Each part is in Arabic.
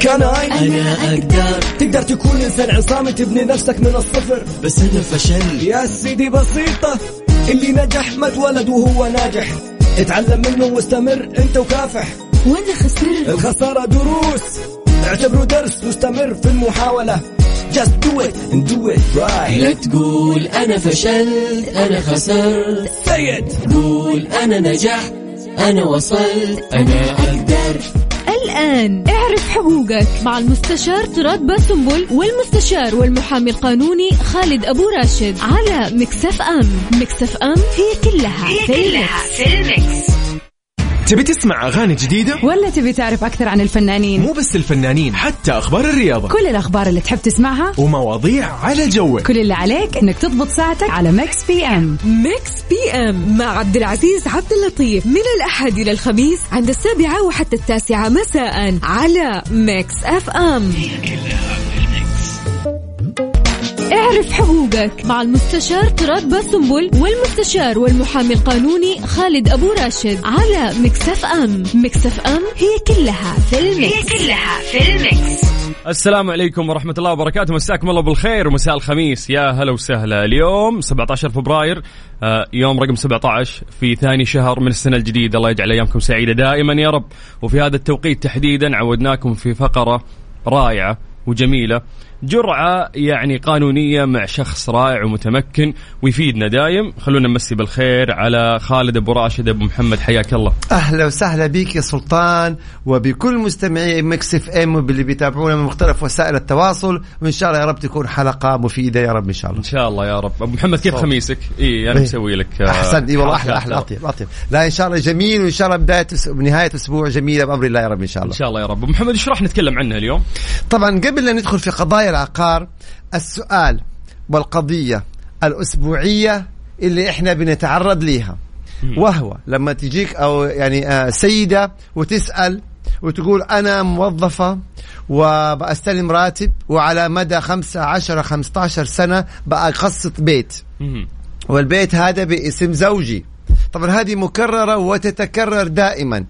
كان أنا أقدر. تقدر تكون إنسان عصامي تبني نفسك من الصفر. بس أنا فشلت يا سيدي بسيطة اللي نجح ما اتولد وهو ناجح. اتعلم منه واستمر أنت وكافح. وأنا خسرت. الخسارة دروس. اعتبره درس واستمر في المحاولة. Just do it and do it right. لا تقول أنا فشلت أنا خسرت. Say it. قول أنا نجحت أنا وصلت. أنا أقدر. الآن. اعرف حقوقك. مع المستشار تراد باسنبل والمستشار والمحامي القانوني خالد أبو راشد. على Mix FM. Mix FM هي كلها هي في كلها في ال Mix. تبي تسمع أغاني جديدة؟ ولا تبي تعرف أكثر عن الفنانين؟ مو بس الفنانين حتى أخبار الرياضة. كل الأخبار اللي تحب تسمعها؟ ومواضيع على جوك. كل اللي عليك إنك تضبط ساعتك على Mix FM Mix FM مع عبد العزيز عبد اللطيف. من الأحد إلى الخميس عند السابعة وحتى التاسعة مساء على Mix FM اعرف حقوقك مع المستشار تراد باسنبل والمستشار والمحامي القانوني خالد أبو راشد على Mix FM. Mix FM هي كلها في ال Mix هي كلها في ال Mix السلام عليكم ورحمة الله وبركاته. مساكم الله بالخير ومساء الخميس. يا هلا وسهلا. اليوم 17 فبراير آه، يوم رقم 17 في ثاني شهر من السنة الجديدة. الله يجعل أيامكم سعيدة دائما يا رب. وفي هذا التوقيت تحديدا عودناكم في فقرة رائعة. وجميلة. جرعة يعني قانونية مع شخص رائع ومتمكن ويفيدنا دايم. خلونا نمسي بالخير على خالد أبو راشد أبو محمد. حياك الله. أهلا وسهلا بك يا سلطان وبكل مستمعي Mix FM واللي بيتابعونا من مختلف وسائل التواصل. وإن شاء الله يا رب تكون حلقة مفيدة يا رب إن شاء الله. إن شاء الله يا رب. أبو محمد كيف صوت. خميسك؟ إي أنا إيه. مسوي لك آه، أحسن. إي والله أحلى أحلى. اطيب اطيب لا إن شاء الله جميل وإن شاء الله بداية نهاية أسبوع جميلة بأمر الله يا رب إن شاء إن الله شاء الله يا رب. أبو محمد إيش راح نتكلم عنها اليوم؟ طبعا قبل لا ندخل في قضايا العقار السؤال والقضية الأسبوعية اللي إحنا بنتعرض ليها. وهو لما تجيك أو يعني آه، سيدة وتسأل وتقول أنا موظفة وبستلم راتب وعلى مدى خمسة عشر خمسة عشر سنة بقسط بيت. والبيت هذا باسم زوجي. طبعا هذه مكررة وتتكرر دائما.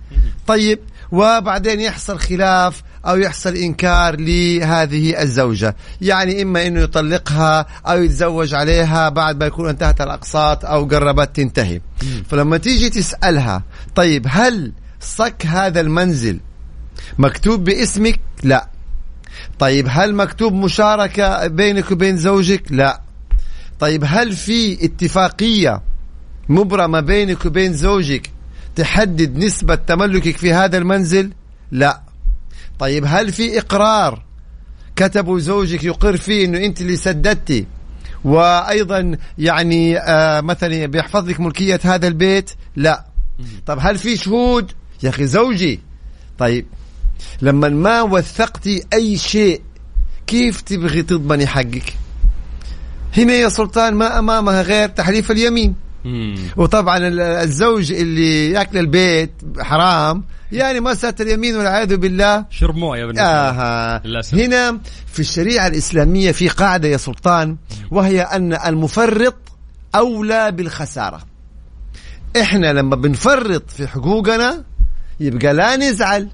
طيب وبعدين يحصل خلاف أو يحصل إنكار لهذه الزوجة. يعني إما أنه يطلقها أو يتزوج عليها بعد ما يكون انتهت الأقساط أو قربت تنتهي. فلما تيجي تسألها طيب هل صك هذا المنزل مكتوب باسمك؟ لا. طيب هل مكتوب مشاركة بينك وبين زوجك؟ لا. طيب هل في اتفاقية مبرمة بينك وبين زوجك تحدد نسبة تملكك في هذا المنزل؟ لا. طيب هل في إقرار كتبوا زوجك يقر فيه إنه أنت اللي سددتي؟ وأيضا يعني آه مثلا بيحفظ لك ملكية هذا البيت؟ لا. طب هل في شهود؟ يا أخي زوجي. طيب لما ما وثقتي أي شيء كيف تبغي تضمني حقك؟ هنا يا سلطان ما أمامها غير تحليف اليمين. وطبعا ال- الزوج اللي ياكل البيت حرام يعني مسألة اليمين والعياذ بالله. شرب مويه بالنسبة. آها. للأسف. هنا في الشريعة الإسلامية في قاعدة يا سلطان وهي أن المفرط أولى بالخسارة. إحنا لما بنفرط في حقوقنا يبقى لا نزعل.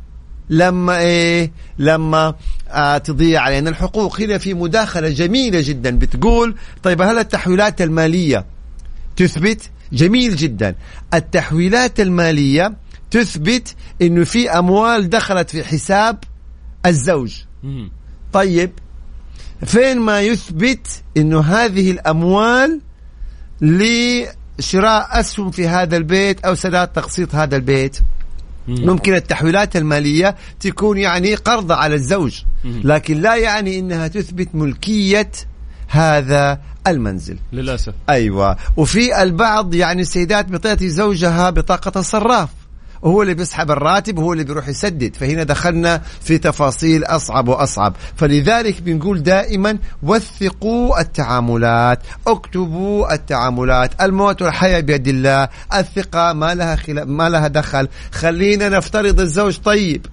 لما إيه؟ لما آه تضيع علينا الحقوق. هنا في مداخلة جميلة جدا بتقول طيب هل التحويلات المالية تثبت جميل جدا التحويلات المالية تثبت إنه في أموال دخلت في حساب الزوج. طيب فين ما يثبت إنه هذه الأموال لشراء أسهم في هذا البيت أو سداد تقسيط هذا البيت مم. ممكن التحويلات المالية تكون يعني قرض على الزوج لكن لا يعني إنها تثبت ملكية هذا المنزل. للأسف. أيوه. وفي البعض يعني السيدات بتعطي زوجها بطاقة الصراف وهو اللي بيسحب الراتب وهو اللي بيروح يسدد. فهنا دخلنا في تفاصيل أصعب وأصعب. فلذلك بنقول دائما وثقوا التعاملات. اكتبوا التعاملات. الموت والحياة بيد الله. الثقة ما لها خلا... ما لها دخل. خلينا نفترض الزوج طيب.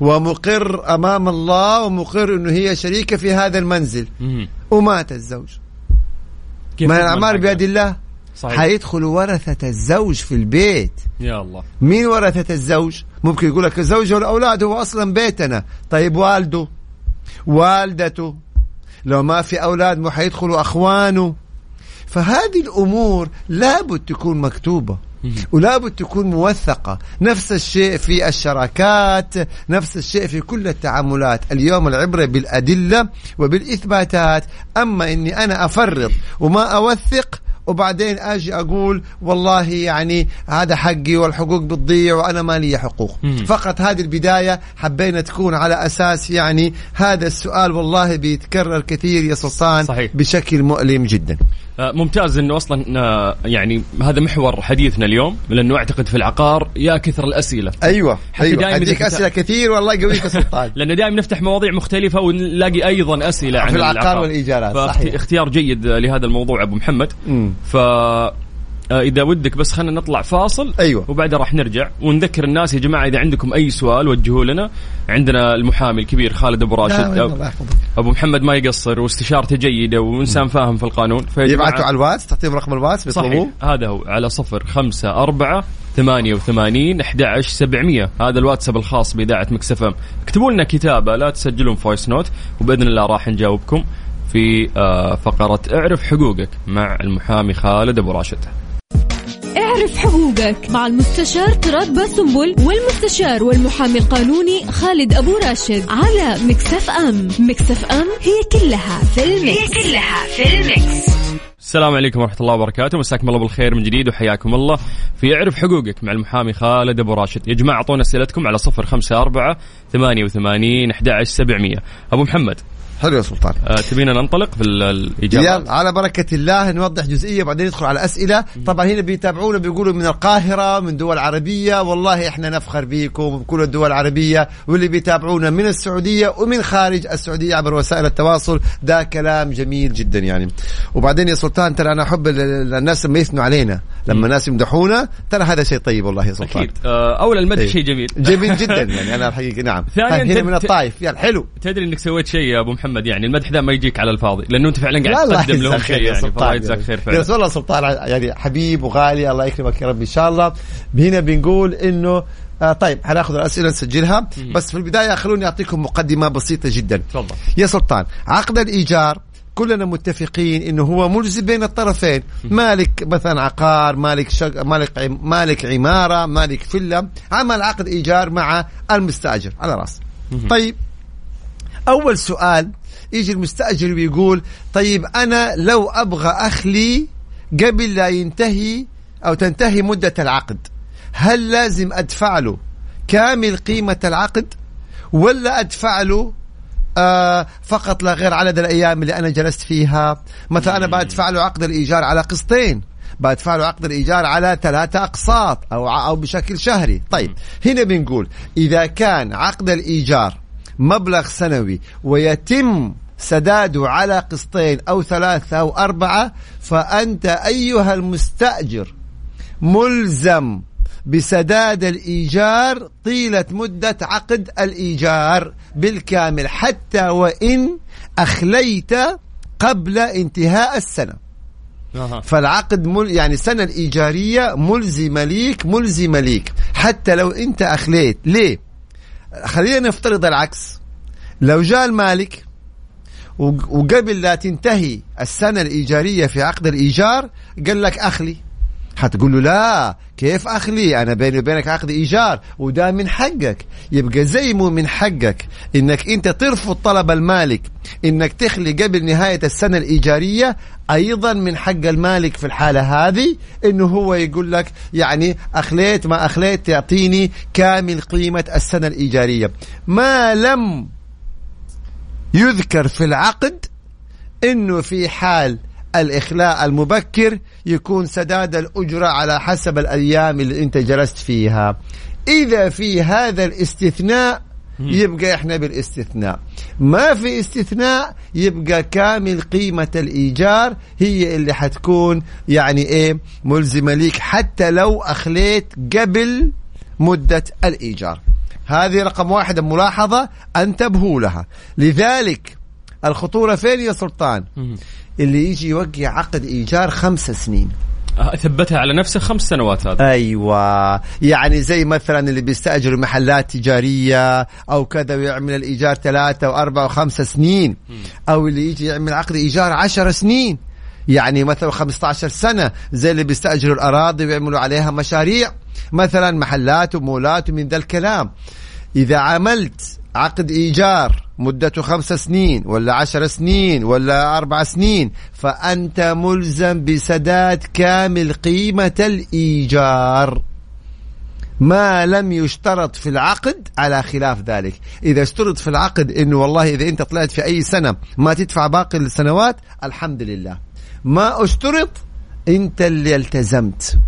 ومقر أمام الله ومقر إنه هي شريكة في هذا المنزل. ومات الزوج. ما حقها؟ بيد الله؟ صحيح. حيدخل ورثة الزوج في البيت. يا الله. مين ورثة الزوج؟ ممكن يقول لك الزوج والأولاد هو أصلا بيتنا. طيب والده؟ والدته. لو ما في أولاد مو حيدخلوا أخوانه. فهذه الأمور لابد تكون مكتوبة. ولابد تكون موثقة. نفس الشيء في الشراكات نفس الشيء في كل التعاملات. اليوم العبرة بالأدلة وبالإثباتات. أما أني أنا أفرط وما أوثق وبعدين أجي أقول والله يعني هذا حقي والحقوق بتضيع وأنا ما لي حقوق مم. فقط هذه البداية حبينا تكون على أساس يعني هذا السؤال والله بيتكرر كثير يا سلطان صحيح. بشكل مؤلم جدا آه، ممتاز إنه أصلا آه، يعني هذا محور حديثنا اليوم لأنه أعتقد في العقار يا كثر الأسئلة أيوه أيوه إذا أسئلة كثير والله يقويك يا سلطان لأن دائما نفتح مواضيع مختلفة ونلاقي أيضا أسئلة عن في العقار والإيجارات، صحيح. فاختيار جيد لهذا الموضوع أبو محمد. ف آه، إذا ودك بس خلينا نطلع فاصل. أيوة. وبعدها راح نرجع ونذكر الناس يا جماعة إذا عندكم أي سؤال وجهوه لنا. عندنا المحامي الكبير خالد أبو راشد. يحفظك. أبو محمد ما يقصر واستشارته جيدة وإنسان فاهم في القانون. يبعثوا على الواتس تعطيهم رقم الواتس بيطلبوه. صحيح هذا هو على صفر خمسة أربعة ثمانية وثمانين أحد عشر سبعمية. هذا الواتساب الخاص بإذاعة Mix FM اكتبوا لنا كتابة لا تسجلون voice note وبإذن الله راح نجاوبكم. في آه، فقرة اعرف حقوقك مع المحامي خالد أبو راشد. اعرف حقوقك مع المستشار تراد باسنبل والمستشار والمحامي القانوني خالد أبو راشد على Mix FM. Mix FM هي كلها في ال Mix. هي كلها في ال Mix. السلام عليكم ورحمة الله وبركاته. مساكم الله بالخير من جديد وحياكم الله في اعرف حقوقك مع المحامي خالد أبو راشد. يا جماعة أعطونا أسئلتكم على صفر خمسة أربعة ثمانية وثمانين أحد عشر سبعمية. أبو محمد. حلو يا سلطان. آه، تبينا ننطلق في ال- الإجابات يلا على بركة الله نوضح جزئية بعدين ندخل على أسئلة. طبعا هنا بيتابعونا بيقولوا من القاهرة من دول عربية. والله إحنا نفخر بيكم وبكل الدول العربية واللي بيتابعونا من السعودية ومن خارج السعودية عبر وسائل التواصل. ده كلام جميل جدا يعني. وبعدين يا سلطان ترى ال- ال- الناس لما يثنوا علينا. لما الناس يمدحونا ترى هذا شيء طيب والله يا سلطان. أكيد. آه، أولا المدح إيه. شيء جميل. جميل جدا يعني. أنا الحقيقة نعم. ثانياً هنا من الطائف يلا حلو. تدري إنك سويت شيء يا أبو محمد؟ يعني المدح ذا ما يجيك على الفاضي لأنه أنت فعلا لا قاعد الله تقدم لهم شيء يعني سلطان يجزاك. خير فعلا. رسول الله سلطان يعني حبيب وغالي الله يكرمك يا رب إن شاء الله. هنا بنقول إنه آه طيب حناخذ الأسئلة نسجلها. بس في البداية خلوني أعطيكم مقدمة بسيطة جدا. تفضل. يا سلطان عقد الإيجار كلنا متفقين إنه هو ملزم بين الطرفين. مالك مثلا عقار مالك شق... مالك. مالك عمارة مالك فيلا. عمل عقد إيجار مع المستأجر على رأس. طيب أول سؤال يجي المستأجر ويقول طيب أنا لو أبغى أخلي قبل لا ينتهي أو تنتهي مدة العقد هل لازم أدفع له كامل قيمة العقد ولا أدفع له آه فقط لا غير عدد الأيام اللي أنا جلست فيها؟ مثلا أنا بدفع له عقد الإيجار على قسطين بدفع له عقد الإيجار على ثلاثة أقساط أو أو بشكل شهري. طيب هنا بنقول إذا كان عقد الإيجار مبلغ سنوي ويتم سداده على قسطين أو ثلاثة أو أربعة فأنت أيها المستأجر ملزم بسداد الإيجار طيلة مدة عقد الإيجار بالكامل حتى وإن أخليت قبل انتهاء السنة. فالعقد مل يعني السنة الإيجارية ملزمة ليك ملزمة ليك. حتى لو أنت أخليت ليه؟ خلينا نفترض العكس. لو جاء المالك وق- وقبل لا تنتهي السنة الإيجارية في عقد الإيجار قال لك أخلي. حتقول له لا كيف أخلي؟ أنا بيني وبينك عقد إيجار وده من حقك. يبقى زي مو من حقك. إنك أنت ترفض طلب المالك. إنك تخلي قبل نهاية السنة الإيجارية أيضا من حق المالك في الحالة هذه إنه هو يقول لك يعني أخليت ما أخليت تعطيني كامل قيمة السنة الإيجارية. ما لم يذكر في العقد إنه في حال الإخلاء المبكر يكون سداد الأجرة على حسب الأيام اللي أنت جلست فيها. إذا في هذا الاستثناء يبقى إحنا بالاستثناء. ما في استثناء يبقى كامل قيمة الإيجار هي اللي حتكون يعني إيه ملزمة ليك حتى لو أخليت قبل مدة الإيجار. هذه رقم واحد الملاحظة أنتبهوا لها. لذلك الخطورة فين يا سلطان؟ اللي يجي يوقع عقد إيجار خمس سنين. ثبتها على نفسه خمس سنوات هذا. أيوه. يعني زي مثلا اللي بيستأجروا محلات تجارية أو كذا ويعمل الإيجار ثلاثة واربع وخمسة سنين. أو اللي يجي يعمل عقد إيجار عشر سنين. يعني مثلا 15 سنة زي اللي بيستأجروا الأراضي ويعملوا عليها مشاريع. مثلا محلات ومولات ومن ذا الكلام. إذا عملت عقد إيجار مدته خمس سنين ولا عشر سنين ولا أربع سنين. فأنت ملزم بسداد كامل قيمة الإيجار. ما لم يشترط في العقد على خلاف ذلك. إذا اشترط في العقد أنه والله إذا أنت طلعت في أي سنة ما تدفع باقي السنوات الحمد لله. ما اشترط أنت اللي التزمت.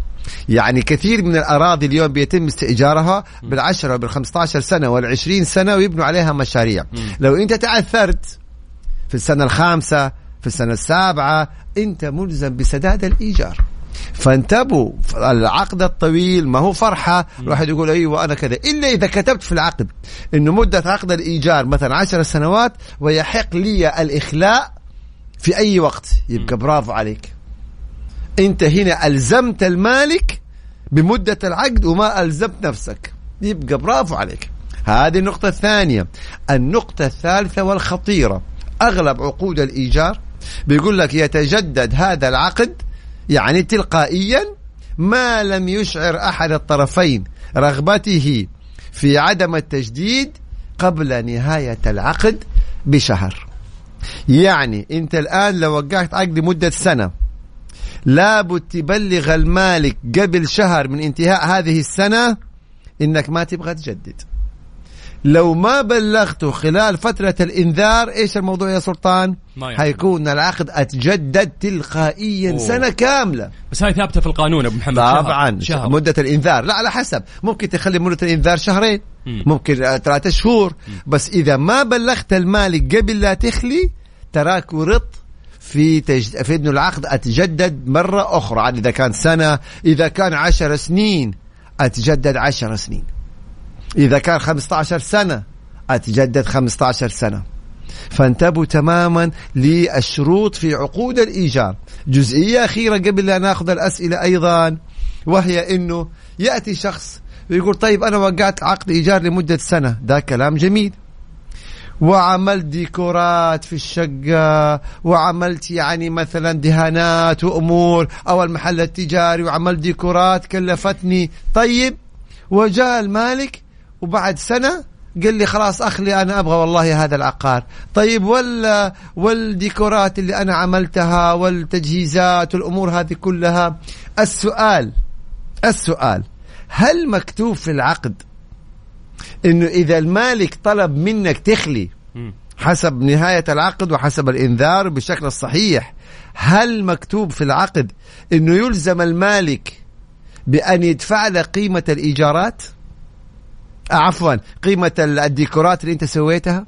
يعني كثير من الأراضي اليوم بيتم استئجارها بالعشرة وبالخمسة عشر سنة والعشرين سنة ويبنوا عليها مشاريع. لو أنت تعثرت في السنة الخامسة في السنة السابعة أنت ملزم بسداد الإيجار. فانتبهوا العقد الطويل ما هو فرحة. الواحد يقول أيوة أنا كذا. إلا إذا كتبت في العقد أنه مدة عقد الإيجار مثلا عشر سنوات ويحق لي الإخلاء في أي وقت. يبقى برافو عليك. أنت هنا ألزمت المالك بمدة العقد وما ألزمت نفسك. يبقى برافو عليك. هذه النقطة الثانية. النقطة الثالثة والخطيرة. أغلب عقود الإيجار بيقول لك يتجدد هذا العقد يعني تلقائيا ما لم يشعر أحد الطرفين رغبته في عدم التجديد قبل نهاية العقد بشهر. يعني أنت الآن لو وقعت عقد لمدة سنة لابد تبلغ المالك قبل شهر من انتهاء هذه السنة إنك ما تبغى تجدد لو ما بلغته خلال فترة الإنذار إيش الموضوع يا سلطان. هيكون العقد أتجدد تلقائيا أوه. سنة كاملة بس هاي ثابتة في القانون أبو محمد شهر. طبعا شهر مدة الإنذار لا على حسب ممكن تخلي مدة الإنذار شهرين مم. ممكن ثلاثة شهور بس إذا ما بلغت المالك قبل لا تخلي تراك ورط في تج... في انه العقد أتجدد مرة أخرى عاد إذا كان سنة إذا كان عشر سنين أتجدد عشر سنين. إذا كان 15 سنة أتجدد 15 سنة. فانتبهوا تماما للشروط في عقود الايجار جزئية أخيرة قبل لا ناخذ الأسئلة أيضا وهي إنه يأتي شخص ويقول طيب أنا وقعت عقد إيجار لمدة سنة. ده كلام جميل. وعملت ديكورات في الشقة وعملت يعني مثلا دهانات وأمور أو المحل التجاري وعملت ديكورات كلفتني. طيب وجاء المالك وبعد سنة قال لي خلاص أخلي أنا أبغى والله هذا العقار. طيب ولا والديكورات اللي أنا عملتها والتجهيزات والأمور هذه كلها. السؤال السؤال هل مكتوب في العقد إنه إذا المالك طلب منك تخلي. حسب نهاية العقد وحسب الإنذار بالشكل الصحيح هل مكتوب في العقد أنه يلزم المالك بأن يدفع له قيمة الإيجارات؟ آه، عفوا قيمة الديكورات اللي أنت سويتها؟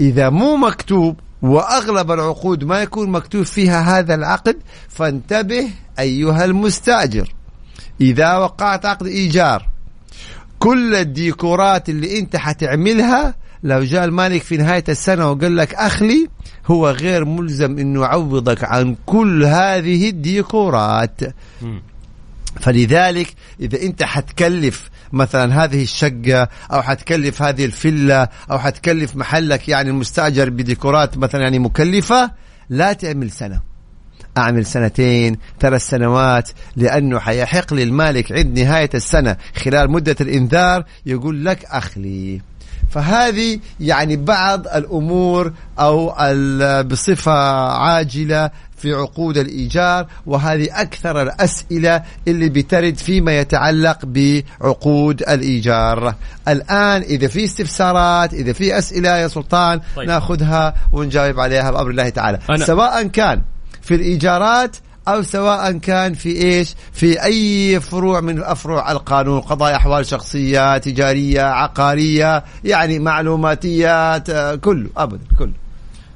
إذا مو مكتوب وأغلب العقود ما يكون مكتوب فيها هذا العقد فانتبه أيها المستأجر. إذا وقعت عقد إيجار كل الديكورات اللي انت حتعملها لو جاء المالك في نهاية السنة وقال لك أخلي هو غير ملزم أنه يعوضك عن كل هذه الديكورات مم. فلذلك إذا أنت حتكلف مثلا هذه الشقة أو حتكلف هذه الفيلا أو حتكلف محلك يعني المستأجر بديكورات مثلا يعني مكلفة لا تعمل سنة أعمل سنتين ثلاث سنوات لأنه حيحق للمالك عند نهاية السنة خلال مدة الإنذار يقول لك أخلي فهذه يعني بعض الأمور أو ال- بصفة عاجلة في عقود الإيجار وهذه أكثر الأسئلة اللي بترد فيما يتعلق بعقود الإيجار. الآن إذا في استفسارات إذا في أسئلة يا سلطان طيب. ناخذها ونجاوب عليها بأمر الله تعالى. أنا- سواء كان في الإيجارات أو سواء كان في إيش؟ في أي فروع من أفروع القانون قضايا أحوال شخصية تجارية عقارية يعني معلوماتيات كله أبدا كله.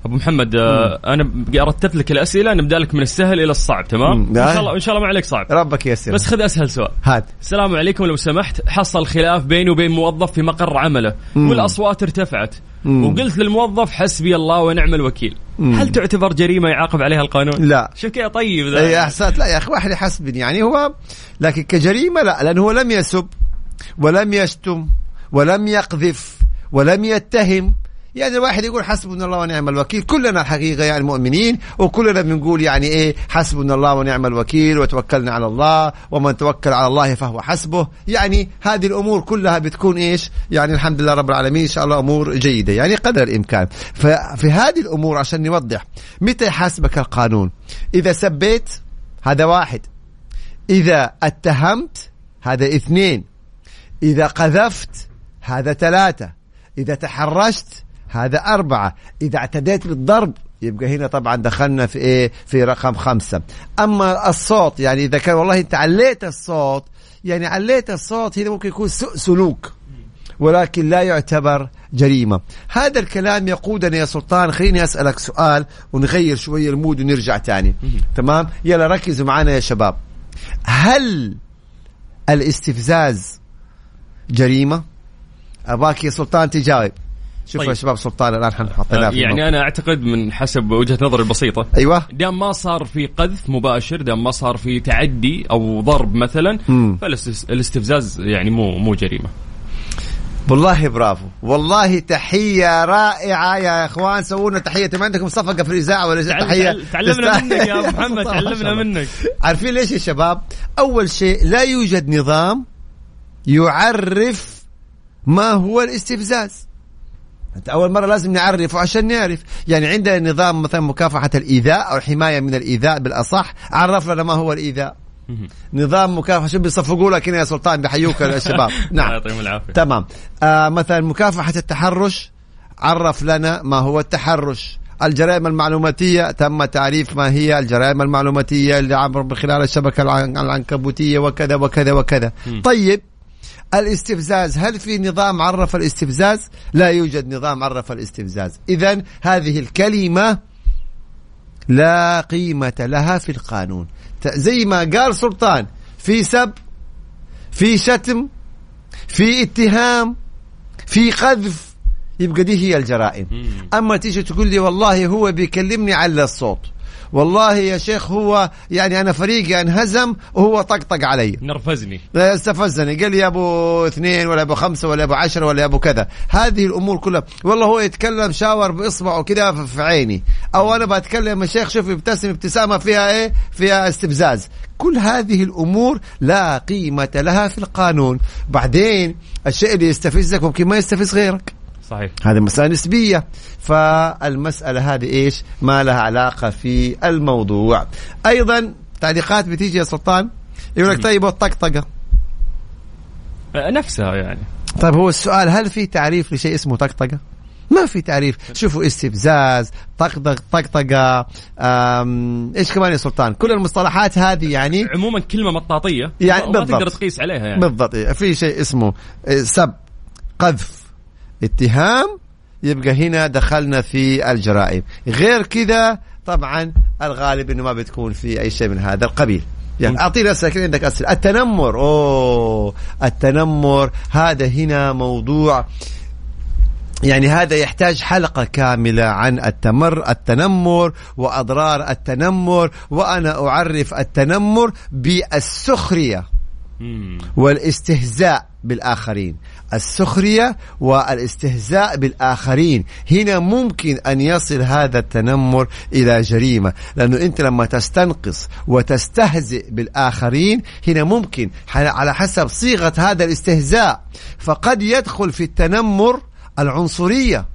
أبو محمد آه أنا رتبت لك الأسئلة نبدأ لك من السهل إلى الصعب تمام. إن شاء الله إن شاء الله ما عليك صعب. ربك يسر بس خذ أسهل سؤال. هات. السلام عليكم لو سمحت حصل خلاف بيني وبين موظف في مقر عمله مم. والأصوات ارتفعت. مم. وقلت للموظف حسبي الله ونعم الوكيل. مم. هل تعتبر جريمة يعاقب عليها القانون؟ لا. شوف كيف طيب ذا. اي احسنت لا يا أخي واحد يحسبني. يعني هو لكن كجريمة لا لأنه هو لم يسب ولم يشتم ولم يقذف ولم يتهم. يعني الواحد يقول حسبنا الله ونعم الوكيل. كلنا الحقيقة يعني مؤمنين وكلنا بنقول يعني إيه حسبنا الله ونعم الوكيل وتوكلنا على الله ومن توكل على الله فهو حسبه. يعني هذه الأمور كلها بتكون إيش؟ يعني الحمد لله رب العالمين إن شاء الله أمور جيدة يعني قدر الإمكان. ففي هذه الأمور عشان نوضح متى يحاسبك القانون. إذا سبيت هذا واحد. إذا اتهمت هذا اثنين. إذا قذفت هذا ثلاثة. إذا تحرشت هذا أربعة. إذا اعتديت بالضرب يبقى هنا طبعا دخلنا في إيه؟ في رقم خمسة. أما الصوت يعني إذا كان والله أنت عليت الصوت يعني عليت الصوت هنا ممكن يكون سوء سلوك. ولكن لا يعتبر جريمة. هذا الكلام يقودنا يا سلطان خليني أسألك سؤال ونغير شوية المود ونرجع تاني. تمام؟ يلا ركزوا معنا يا شباب. هل الاستفزاز جريمة؟ أباك يا سلطان تجاوب. شوف طيب. يا شباب سلطان الآن حطيناه في يعني. أنا أعتقد من حسب وجهة نظري البسيطة أيوة دام ما صار في قذف مباشر دام ما صار في تعدي أو ضرب مثلا. فالاستفزاز يعني مو مو جريمة والله برافو والله تحية رائعة يا إخوان سووا لنا تحية ما عندكم صفقة في الإذاعة ولا تحية تعل- تعلمنا. منك يا أبو محمد، تعلمنا. منك. عارفين ليش يا شباب أول شيء لا يوجد نظام يعرف ما هو الاستفزاز أنت أول مرة لازم نعرفه عشان نعرف. يعني عندنا نظام مثلا مكافحة الإيذاء أو الحمايه من الإيذاء بالأصح. عرف لنا ما هو الإيذاء. نظام مكافحة شو بيصفقوا لك هنا يا سلطان بحيوك يا شباب؟ نعم. يعطيهم العافية. تمام. آه مثلا مكافحة التحرش. عرف لنا ما هو التحرش. الجرائم المعلوماتية تم تعريف ما هي الجرائم المعلوماتية اللي عبر من خلال الشبكة العن- العنكبوتية وكذا وكذا وكذا. طيب. الاستفزاز. هل في نظام عرف الاستفزاز؟ لا يوجد نظام عرف الاستفزاز. إذا هذه الكلمة لا قيمة لها في القانون. زي ما قال سلطان في سب في شتم في اتهام في قذف يبقى دي هي الجرائم. أما تيجي تقول لي والله هو بيكلمني على الصوت والله يا شيخ هو يعني أنا فريقي انهزم وهو طقطق علي. نرفزني. لا استفزني. قال لي يا أبو اثنين ولا أبو خمسة ولا أبو عشرة ولا أبو كذا. هذه الأمور كلها. والله هو يتكلم شاور بإصبعه كذا في- في عيني. أو أنا بتكلم يا شيخ شوف يبتسم ابتسامة فيها إيه؟ فيها استفزاز. كل هذه الأمور لا قيمة لها في القانون. بعدين الشيء اللي يستفزك ممكن ما يستفز غيرك. صحيح. هذه مسألة نسبية. فالمسألة هذه إيش؟ ما لها علاقة في الموضوع. أيضا تعليقات بتيجي يا سلطان؟ يقول لك طيب والطقطقة؟ آه، نفسها يعني. طيب هو السؤال هل في تعريف لشيء اسمه طقطقة؟ ما في تعريف. شوفوا استفزاز طقطق طقطقة أم، إيش كمان يا سلطان؟ كل المصطلحات هذه يعني عموما كلمة مطاطية. يعني ما بالضبط. تقدر تقيس عليها يعني. بالضبط. في شيء اسمه سب قذف. اتهام يبقى هنا دخلنا في الجرائم. غير كذا طبعا الغالب إنه ما بتكون في أي شيء من هذا القبيل. يعني أعطيني اسئله عندك أسئلة. التنمر أوه التنمر هذا هنا موضوع. يعني هذا يحتاج حلقة كاملة عن التمر التنمر وأضرار التنمر وأنا أعرف التنمر بالسخرية. والاستهزاء بالآخرين. السخرية والاستهزاء بالآخرين. هنا ممكن أن يصل هذا التنمر إلى جريمة لأنه أنت لما تستنقص وتستهزئ بالآخرين هنا ممكن على حسب صيغة هذا الاستهزاء فقد يدخل في التنمر العنصرية.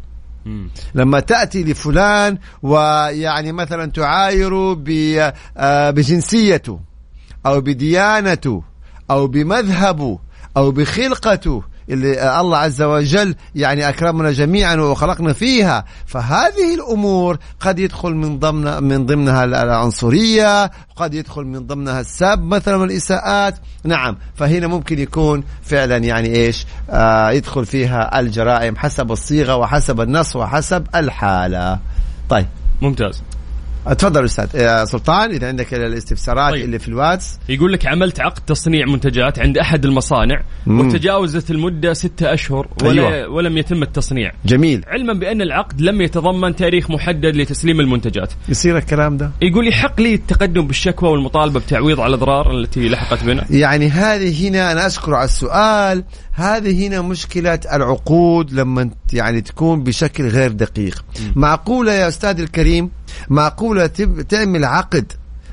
لما تأتي لفلان ويعني مثلا تعاير ب- آه، بجنسيته أو بديانته أو بمذهبه أو بخلقته اللي الله عز وجل يعني أكرمنا جميعا وخلقنا فيها. فهذه الأمور قد يدخل من ضمن من ضمنها العنصرية قد يدخل من ضمنها السب مثلا والإساءات. نعم فهنا ممكن يكون فعلا يعني إيش؟ آه يدخل فيها الجرائم حسب الصيغة وحسب النص وحسب الحالة. طيب. ممتاز. تفضل أستاذ. يا سلطان إذا عندك الاستفسارات طيب. اللي في الواتس. يقول لك عملت عقد تصنيع منتجات عند أحد المصانع مم. وتجاوزت المدة ستة أشهر ولا أيوة. ولم يتم التصنيع. جميل. علما بأن العقد لم يتضمن تاريخ محدد لتسليم المنتجات. يصير الكلام ده؟ يقول يحق لي التقدم بالشكوى والمطالبة بتعويض على الإضرار التي لحقت بنا. يعني هذه هنا أنا أشكر على السؤال. هذه هنا مشكلة العقود لما يعني تكون بشكل غير دقيق. معقولة يا أستاذ الكريم معقولة تب تعمل عقد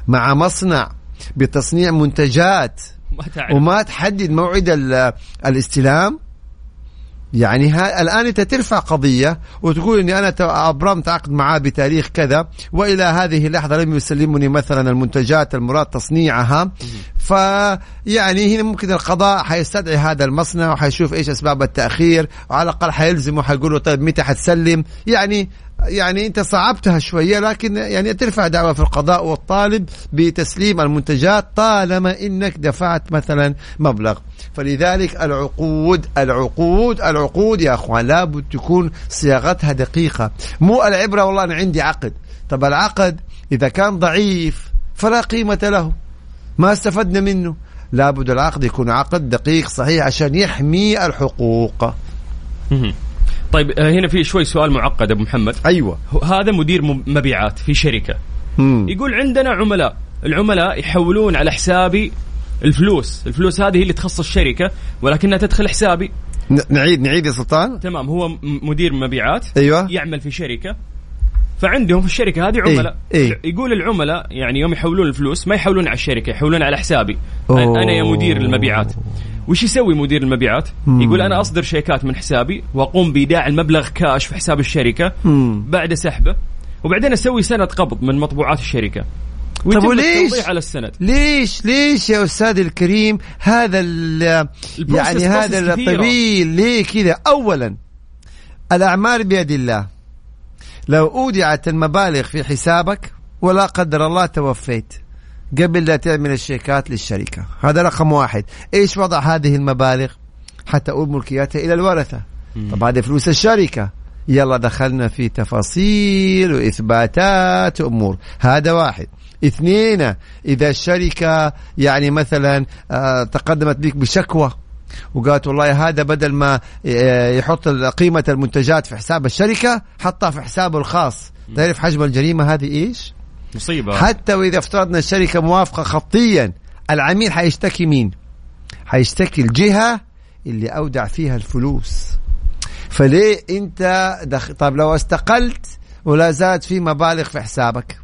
مع مصنع بتصنيع منتجات ما تعرف. وما تحدد موعد ال- الاستلام؟ يعني ها الآن أنت ترفع قضية وتقول إني أنا أبرمت عقد معاه بتاريخ كذا وإلى هذه اللحظة لم يسلمني مثلا المنتجات المراد تصنيعها. فيعني هنا ممكن القضاء حيستدعي هذا المصنع وحيشوف إيش أسباب التأخير وعلى الأقل حيلزمه حيقول طيب متى حتسلم؟ يعني يعني أنت صعبتها شوية لكن يعني ترفع دعوة في القضاء والطالب بتسليم المنتجات طالما إنك دفعت مثلا مبلغ. فلذلك العقود العقود العقود يا أخوان لابد تكون صياغتها دقيقة. مو العبرة والله أنا عندي عقد. طب العقد إذا كان ضعيف فلا قيمة له. ما استفدنا منه. لابد العقد يكون عقد دقيق صحيح عشان يحمي الحقوق. طيب آه، هنا في شوي سؤال معقد أبو محمد. أيوه. هذا مدير مبيعات في شركة. مم. يقول عندنا عملاء. العملاء يحولون على حسابي الفلوس. الفلوس هذه هي اللي تخص الشركة ولكنها تدخل حسابي. نعيد نعيد يا سلطان. تمام هو مدير مبيعات. أيوه. يعمل في شركة. فعندهم في الشركة هذه عملاء إيه. يقول العملاء يعني يوم يحولون الفلوس ما يحولون على الشركة يحولون على حسابي أوه. أنا يا مدير المبيعات وش يسوي مدير المبيعات مم. يقول أنا أصدر شيكات من حسابي وأقوم بإيداع المبلغ كاش في حساب الشركة مم. بعد سحبه وبعدين أسوي سند قبض من مطبوعات الشركة ويتم وليش؟ على السند ليش ليش يا أستاذ الكريم هذا يعني هذا. الطويل ليه كذا اولا الاعمال بيد الله لو أودعت المبالغ في حسابك ولا قدر الله توفيت قبل لا تعمل الشيكات للشركة. هذا رقم واحد. إيش وضع هذه المبالغ حتى أقول ملكياتها إلى الورثة؟ طب هذه فلوس الشركة. يلا دخلنا في تفاصيل وإثباتات امور هذا واحد. اثنين إذا الشركة يعني مثلا آه، تقدمت بك بشكوى وقالت والله هذا بدل ما آه، يحط قيمة المنتجات في حساب الشركة حطها في حسابه الخاص. تعرف حجم الجريمة هذه إيش؟ مصيبة. حتى وإذا افترضنا الشركة موافقة خطيا العميل حيشتكي مين؟ حيشتكي الجهة اللي أودع فيها الفلوس. فليه أنت دخ... طيب لو استقلت ولا زاد في مبالغ في حسابك؟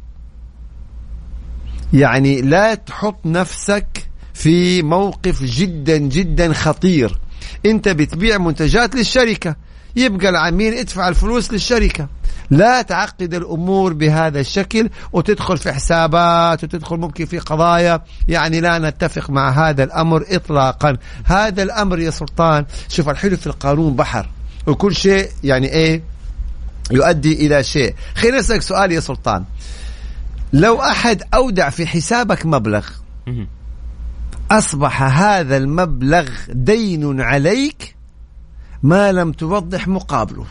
يعني لا تحط نفسك في موقف جدا جدا خطير. انت بتبيع منتجات للشركة. يبقى العميل ادفع الفلوس للشركة. لا تعقد الأمور بهذا الشكل وتدخل في حسابات وتدخل ممكن في قضايا. يعني لا نتفق مع هذا الأمر اطلاقا. هذا الأمر يا سلطان شوف الحلو في القانون بحر. وكل شيء يعني إيه؟ يؤدي إلى شيء. خليني أسألك سؤال يا سلطان. لو أحد أودع في حسابك مبلغ أصبح هذا المبلغ دين عليك ما لم توضح مقابله.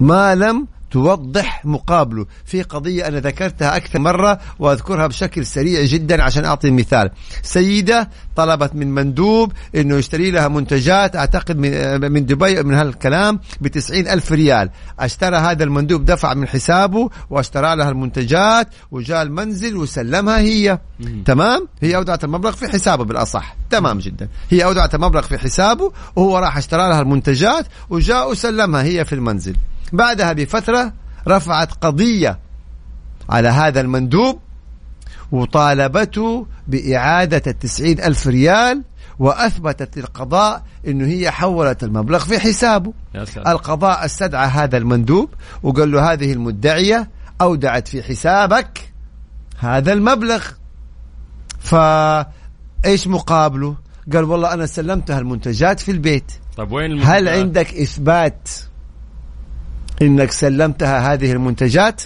ما لم توضح مقابله. في قضية أنا ذكرتها أكثر مرة وأذكرها بشكل سريع جدا عشان أعطي مثال. سيدة طلبت من مندوب أنه يشتري لها منتجات أعتقد من, من دبي من هالكلام بتسعين ألف ريال. أشترى هذا المندوب دفع من حسابه واشترى لها المنتجات وجاء المنزل وسلمها هي. تمام؟ هي أودعت المبلغ في حسابه بالأصح. تمام جدا. هي أودعت المبلغ في حسابه وهو راح اشترى لها المنتجات وجاء وسلمها هي في المنزل. بعدها بفترة رفعت قضية على هذا المندوب وطالبته بإعادة التسعين ألف ريال وأثبتت للقضاء أنه هي حولت المبلغ في حسابه. يا ساتر. القضاء استدعى هذا المندوب وقال له هذه المدعية أودعت في حسابك هذا المبلغ. فإيش مقابله؟ قال والله أنا سلمتها المنتجات في البيت. طيب وين هل؟ عندك إثبات إنك سلمتها هذه المنتجات.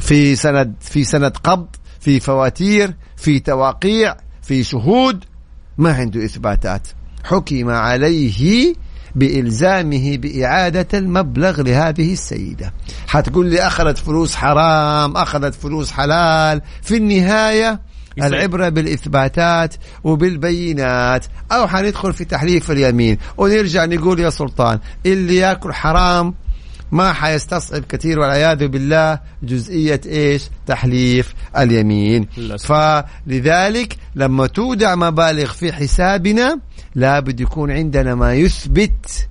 في سند في سند قبض في فواتير في تواقيع في شهود ما عنده إثباتات حكم عليه بإلزامه بإعادة المبلغ لهذه السيدة حتقول لي أخذت فلوس حرام أخذت فلوس حلال في النهاية. العبرة بالإثباتات وبالبينات. أو حندخل في تحليف اليمين ونرجع نقول يا سلطان اللي يأكل حرام ما حيستصعب كثير والعياذ بالله جزئية إيش؟ تحليف اليمين. للأسف. فلذلك لما تودع مبالغ في حسابنا لابد يكون عندنا ما يثبت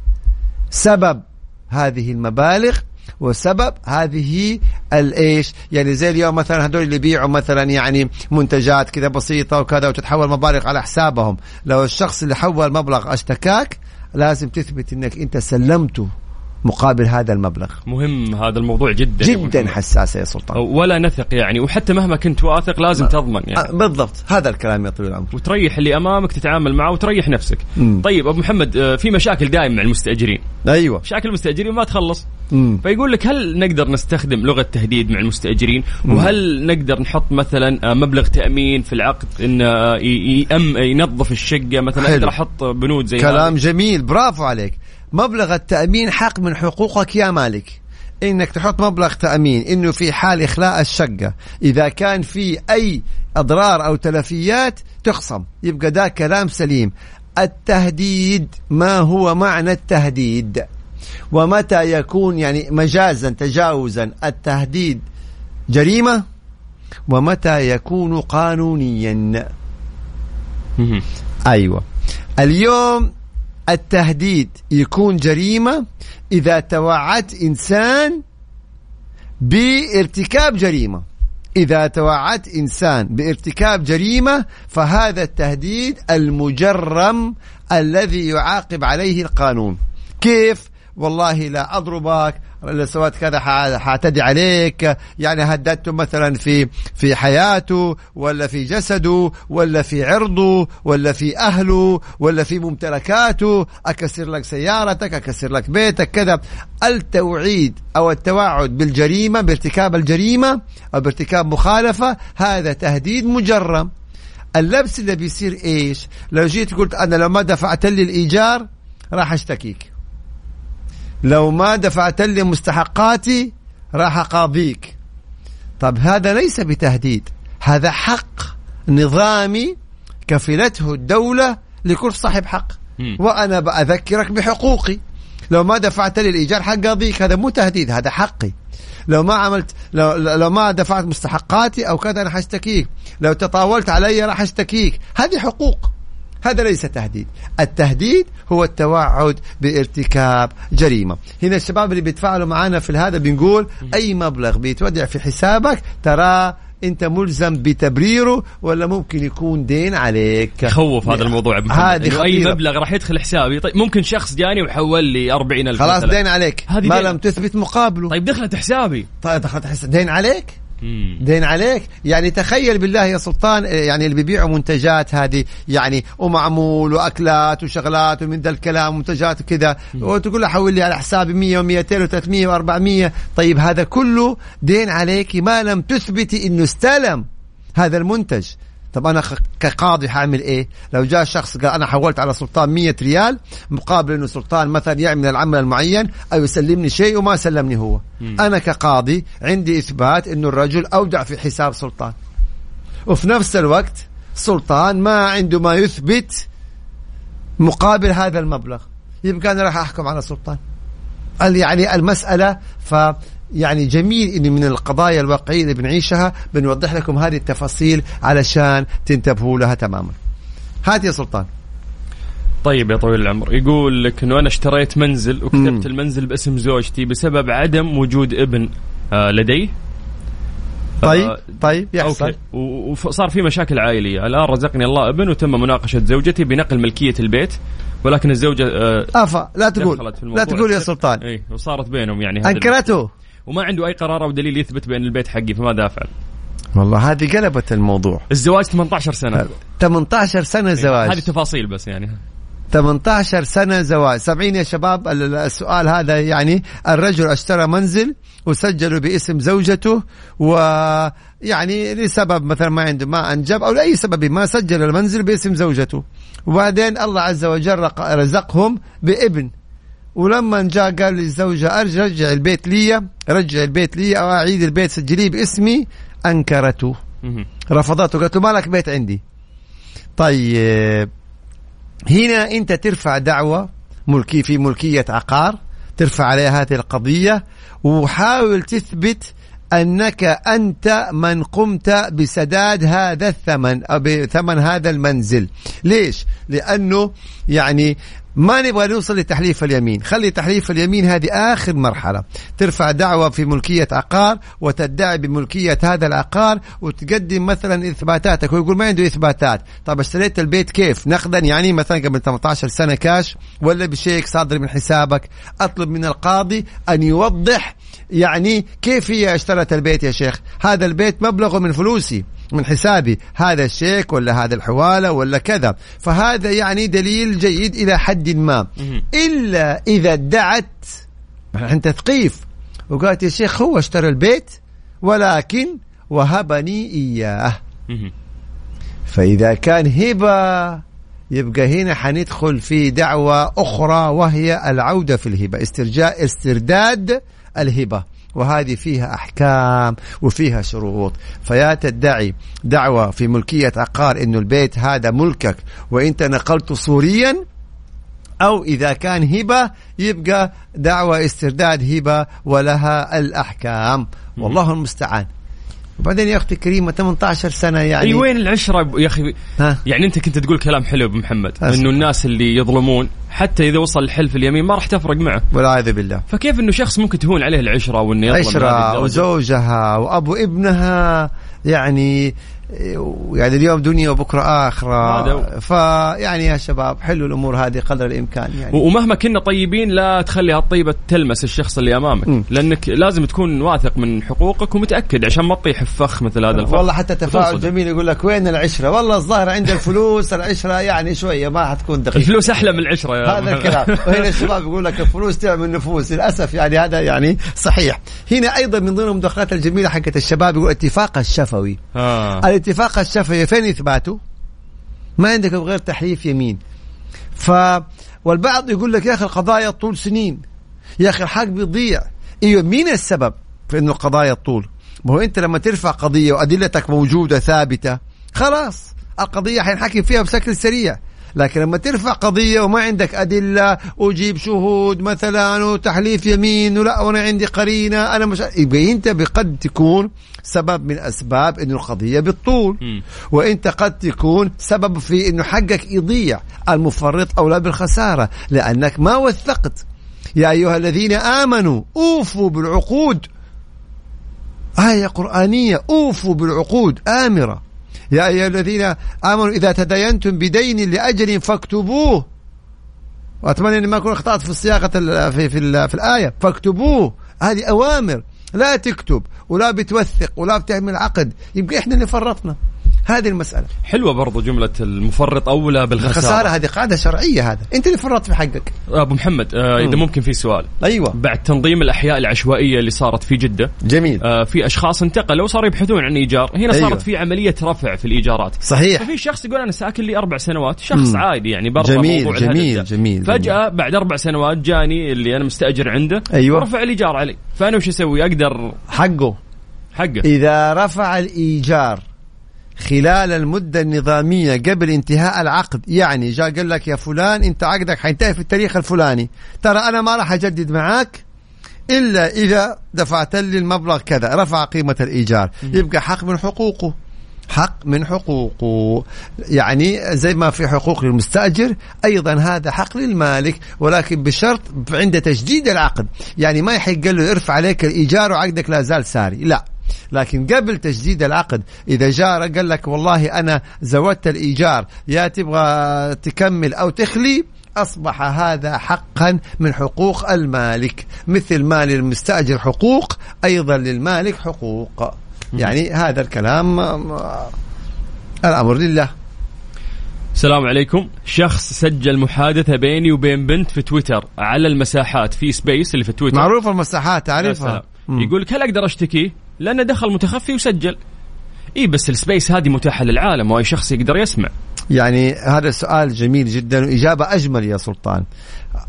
سبب هذه المبالغ وسبب هذه الإيش؟ يعني زي اليوم مثلا هذول اللي يبيعوا مثلا يعني منتجات كذا بسيطة وكذا وتتحول مبالغ على حسابهم. لو الشخص اللي حول مبلغ أشتكاك لازم تثبت إنك أنت سلمته. مقابل هذا المبلغ. مهم هذا الموضوع جدا. جدا. حساسة يا سلطان. ولا نثق يعني وحتى مهما كنت واثق لازم تضمن آه، يعني بالضبط. هذا الكلام يا طويل العمر. وتريح اللي أمامك تتعامل معه وتريح نفسك. مم. طيب أبو محمد آه، في مشاكل دائما مع المستأجرين. أيوه. مشاكل المستأجرين ما تخلص. مم. فيقول لك هل نقدر نستخدم لغة تهديد مع المستأجرين؟ وهل نقدر نحط مثلا آه، مبلغ تأمين في العقد إن آه، ي- يأم ينظف الشقة؟ مثلا. أقدر أحط بنود زي كلام هذه؟ جميل. برافو عليك. مبلغ التأمين حق من حقوقك يا مالك. إنك تحط مبلغ تأمين إنه في حال إخلاء الشقة. إذا كان في أي أضرار أو تلفيات تخصم. يبقى ده كلام سليم. التهديد ما هو معنى التهديد؟ ومتى يكون يعني مجازا تجاوزا التهديد جريمة؟ ومتى يكون قانونيا. أيوه. اليوم التهديد يكون جريمة إذا توعدت إنسان بارتكاب جريمة. إذا توعدت إنسان بارتكاب جريمة فهذا التهديد المجرم الذي يعاقب عليه القانون. كيف؟ والله لا أضربك لو سويت كذا حاعتدي عليك. يعني هددته مثلا في في حياته ولا في جسده ولا في عرضه ولا في أهله ولا في ممتلكاته. أكسر لك سيارتك أكسر لك بيتك كذا. التوعيد أو التوعد بالجريمة بارتكاب الجريمة أو بارتكاب مخالفة هذا تهديد مجرم. اللبس اللي بيصير إيش؟ لو جيت قلت أنا لو ما دفعت لي الإيجار راح أشتكيك. لو ما دفعت لي مستحقاتي راح أقاضيك. طب هذا ليس بتهديد هذا حق نظامي كفلته الدولة لكل صاحب حق. وأنا بأذكرك بحقوقي. لو ما دفعت لي الإيجار حقاضيك هذا مو تهديد هذا حقي. لو ما عملت لو, لو ما دفعت مستحقاتي أو كذا أنا حاشتكيك لو تطاولت علي راح أشتكيك. هذه حقوق. هذا ليس تهديد. التهديد هو التوعد بارتكاب جريمة. هنا الشباب اللي بيتفاعلوا معنا في هذا بنقول أي مبلغ بيتودع في حسابك ترى أنت ملزم بتبريره ولا ممكن يكون دين عليك. يخوف هذا الموضوع. هذه أي. مبلغ راح يدخل حسابي. طيب ممكن شخص جاني وحول لي 40000 خلاص. دين عليك. ما دين. لم تثبت مقابله. طيب دخلت حسابي. طيب دخلت حس دين عليك؟ دين عليك؟ يعني تخيل بالله يا سلطان يعني اللي بيبيعوا منتجات هذه يعني ومعمول وأكلات وشغلات ومن ذا الكلام منتجات كذا وتقول له حول لي على حسابي 100 و200 و300 و400 طيب هذا كله دين عليك ما لم تثبتي إنه استلم هذا المنتج. طب أنا كقاضي حاعمل إيه؟ لو جاء شخص قال أنا حولت على سلطان 100 ريال مقابل إنه سلطان مثلا يعمل العمل المعين أو يسلمني شيء وما سلمني هو. أنا كقاضي عندي إثبات إنه الرجل أودع في حساب سلطان. وفي نفس الوقت سلطان ما عنده ما يثبت مقابل هذا المبلغ. يبقى أنا راح أحكم على سلطان. يعني المسألة ف يعني جميل إن من القضايا الواقعية اللي بنعيشها بنوضح لكم هذه التفاصيل علشان تنتبهوا لها تماما. هات يا سلطان. طيب يا طويل العمر يقول لك إنه أنا اشتريت منزل. وكتبت المنزل باسم زوجتي بسبب عدم وجود ابن آه لديه. طيب آه، طيب يحصل أوكي. و- وصار في مشاكل عائلية. الآن رزقني الله ابن وتم مناقشة زوجتي بنقل ملكية البيت ولكن الزوجة آه أفا لا تقول لا تقول يا سلطان. اي وصارت بينهم يعني أنكرته. وما عنده أي قرار أو دليل يثبت بأن البيت حقي فماذا أفعل؟ والله هذه قلبت الموضوع. الزواج 18 سنة. 18 سنة هذه زواج. تفاصيل بس يعني. 18 سنة زواج. سامعين يا شباب ال- ال- السؤال هذا يعني الرجل اشترى منزل وسجله باسم زوجته ويعني لسبب مثلا ما عنده ما أنجب أو لأي سبب ما سجل المنزل باسم زوجته. وبعدين الله عز وجل رزقهم بابن. ولما جاء قال للزوجة أرجع رجع البيت لي رجع البيت لي أو أعيد البيت سجليه باسمي أنكرته. رفضته قالت له ما لك بيت عندي طيب هنا أنت ترفع دعوة ملكي في ملكية عقار ترفع عليها هذه القضية وحاول تثبت أنك أنت من قمت بسداد هذا الثمن أو بثمن هذا المنزل ليش؟ لأنه يعني ما نبغى نوصل لتحليف اليمين. خلي تحليف اليمين هذه آخر مرحلة. ترفع دعوة في ملكية عقار وتدعي بملكية هذا العقار وتقدم مثلا إثباتاتك. ويقول ما عنده إثباتات. طب اشتريت البيت كيف؟ نقدا يعني مثلا قبل 18 سنة كاش ولا بشيك صادر من حسابك؟ أطلب من القاضي أن يوضح يعني كيف هي اشترت البيت يا شيخ. هذا البيت مبلغه من فلوسي. من حسابي هذا الشيك ولا هذا الحوالة ولا كذا. فهذا يعني دليل جيد إلى حد ما. إلا إذا ادعت عن تثقيف. وقالت يا شيخ هو اشترى البيت ولكن وهبني إياه. مهم. فإذا كان هبة يبقى هنا حندخل في دعوة أخرى وهي العودة في الهبة. استرجاع استرداد الهبة. وهذه فيها أحكام وفيها شروط. فيا تدعي دعوة في ملكية عقار إنه البيت هذا ملكك وإنت نقلته صوريا أو إذا كان هبة يبقى دعوة استرداد هبة ولها الأحكام. والله المستعان. وبعدين يا أختي كريمة 18 سنة يعني أي وين العشرة يا أخي؟ يعني أنت كنت تقول كلام حلو أبو محمد. إنه الناس اللي يظلمون حتى إذا وصل الحلف اليمين ما راح تفرق معه والعياذ بالله فكيف إنه شخص ممكن تهون عليه العشرة وإنه يظلم الدرجة؟ وزوجها وأبو ابنها يعني يعني اليوم دنيا وبكرة آخرة. هذا فيعني يا شباب حلوا الأمور هذه قدر الإمكان يعني. ومهما كنا طيبين لا تخلي هالطيبة تلمس الشخص اللي أمامك. مم. لأنك لازم تكون واثق من حقوقك ومتأكد عشان ما تطيح في فخ مثل هذا الفخ. والله حتى تفاعل. جميل يقول لك وين العشرة؟ والله الظاهر عند الفلوس العشرة يعني شوية ما حتكون دقيقة. الفلوس أحلى من العشرة يا هذا. الكلام. وهنا الشباب يقول لك الفلوس تعمل نفوس للأسف يعني هذا يعني صحيح. هنا أيضا من ضمن المداخلات الجميلة حقت الشباب يقول اتفاق الشفوي. آه. الاتفاق الشفوي فين اثباته؟ ما عندك غير تحليف يمين ف والبعض يقول لك يا أخي القضايا طول سنين يا أخي الحق بيضيع إيوه مين السبب في إنه القضايا طول؟ ما هو أنت لما ترفع قضية وأدلتك موجودة ثابتة خلاص القضية حينحكم فيها بشكل سريع لكن لما ترفع قضية وما عندك أدلة وجيب شهود مثلا وتحليف يمين ولا وأنا عندي قرينة أنا مش يبقى أنت بقد تكون سبب من أسباب إنه القضية بالطول مم. وأنت قد تكون سبب في إنه حقك يضيع المفرط اولى بالخسارة لأنك ما وثقت. يا أيها الذين آمنوا أوفوا بالعقود. آية قرآنية أوفوا بالعقود آمرة. يا أيها الذين آمنوا إذا تداينتم بدين لأجل فاكتبوه. وأتمنى أني ما أكون أخطأت في الصياغة ال- في, في, في الآية. فاكتبوه. هذه أوامر. لا تكتب ولا بتوثق ولا بتعمل عقد. يبقى إحنا اللي فرطنا. هذه المسألة. حلوة برضو جملة المفرط أولى بالخسارة. الخسارة هذه قاعدة شرعية هذا. أنت اللي فرطت في حقك. أبو محمد آه إذا مم. ممكن في سؤال. أيوة. بعد تنظيم الأحياء العشوائية اللي صارت في جدة جميل. آه في أشخاص انتقلوا صاروا يبحثون عن إيجار. هنا أيوة. صارت في عملية رفع في الإيجارات. صحيح. ففي شخص يقول أنا ساكن لي أربع سنوات شخص مم. عادي يعني برا جميل، موضوع جميل،. جميل، فجأة بعد أربع سنوات جاني اللي أنا مستأجر عنده أيوة. ورفع الإيجار علي. فأنا وش أسوي؟ أقدر حقه. حقه. إذا رفع الإيجار خلال المدة النظامية قبل انتهاء العقد. يعني جاء قال لك يا فلان انت عقدك حينتهي في التاريخ الفلاني. ترى أنا ما راح أجدد معاك إلا إذا دفعت لي المبلغ كذا. رفع قيمة الإيجار. يبقى حق من حقوقه. حق من حقوقه. يعني زي ما في حقوق للمستأجر أيضا هذا حق للمالك ولكن بشرط عند تجديد العقد. يعني ما يحق له يرفع عليك الإيجار وعقدك لا زال ساري. لا. لكن قبل تجديد العقد إذا جار قال لك والله أنا زودت الإيجار يا تبغى تكمل أو تخلي أصبح هذا حقا من حقوق المالك مثل ما للمستأجر حقوق أيضا للمالك حقوق. يعني هذا الكلام الأمر لله. السلام عليكم. شخص سجل محادثة بيني وبين بنت في تويتر على المساحات في space اللي في تويتر. معروف المساحات تعرفها. يقول هل أقدر اشتكيه؟ لأنه دخل متخفي وسجل. اي بس ال space هذه متاحة للعالم وأي شخص يقدر يسمع. يعني هذا سؤال جميل جدا وإجابة أجمل يا سلطان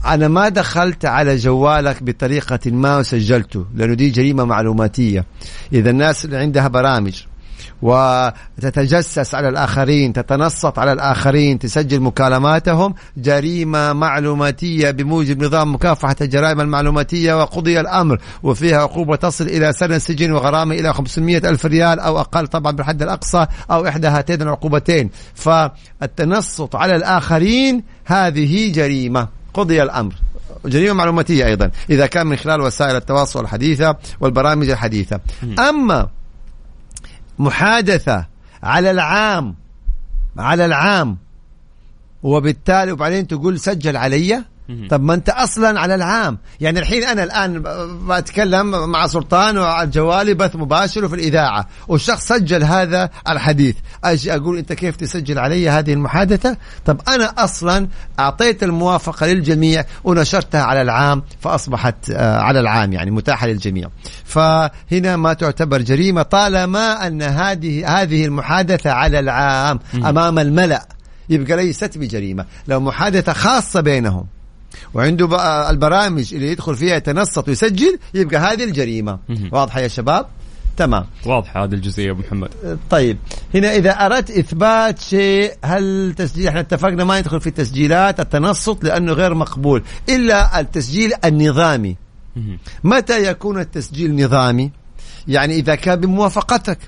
أنا ما دخلت على جوالك بطريقة ما وسجلته لأنه دي جريمة معلوماتية إذا الناس اللي عندها برامج وتتجسس على الآخرين تتنصت على الآخرين تسجل مكالماتهم جريمة معلوماتية بموجب نظام مكافحة الجرائم المعلوماتية وقضي الأمر وفيها عقوبة تصل إلى سنة سجن وغرامة إلى 500 ألف ريال أو أقل طبعا بالحد الأقصى أو إحدى هاتين العقوبتين. فالتنصت على الآخرين هذه جريمة قضي الأمر. جريمة معلوماتية أيضا إذا كان من خلال وسائل التواصل الحديثة والبرامج الحديثة. أما محادثة على العام على العام. وبالتالي وبعدين تقول سجل علي؟ طب ما انت أصلا على العام. يعني الحين أنا الآن بتكلم مع سلطان وعلى جوالي بث مباشر وفي الإذاعة. والشخص سجل هذا الحديث. أجي أقول أنت كيف تسجل علي هذه المحادثة؟ طب أنا أصلا أعطيت الموافقة للجميع ونشرتها على العام فأصبحت آه، على العام يعني متاحة للجميع. فهنا ما تعتبر جريمة طالما أن هذه هذه المحادثة على العام أمام الملأ يبقى ليست بجريمة. لو محادثة خاصة بينهم وعنده بقى البرامج اللي يدخل فيها يتنصت ويسجل يبقى هذه الجريمة. واضحة يا شباب؟ تمام. واضحة هذه الجزئية أبو محمد. طيب. هنا إذا أردت إثبات شيء هل تسجيل إحنا اتفقنا ما ندخل في تسجيلات التنصت لأنه غير مقبول إلا التسجيل النظامي. متى يكون التسجيل نظامي؟ يعني إذا كان بموافقتك.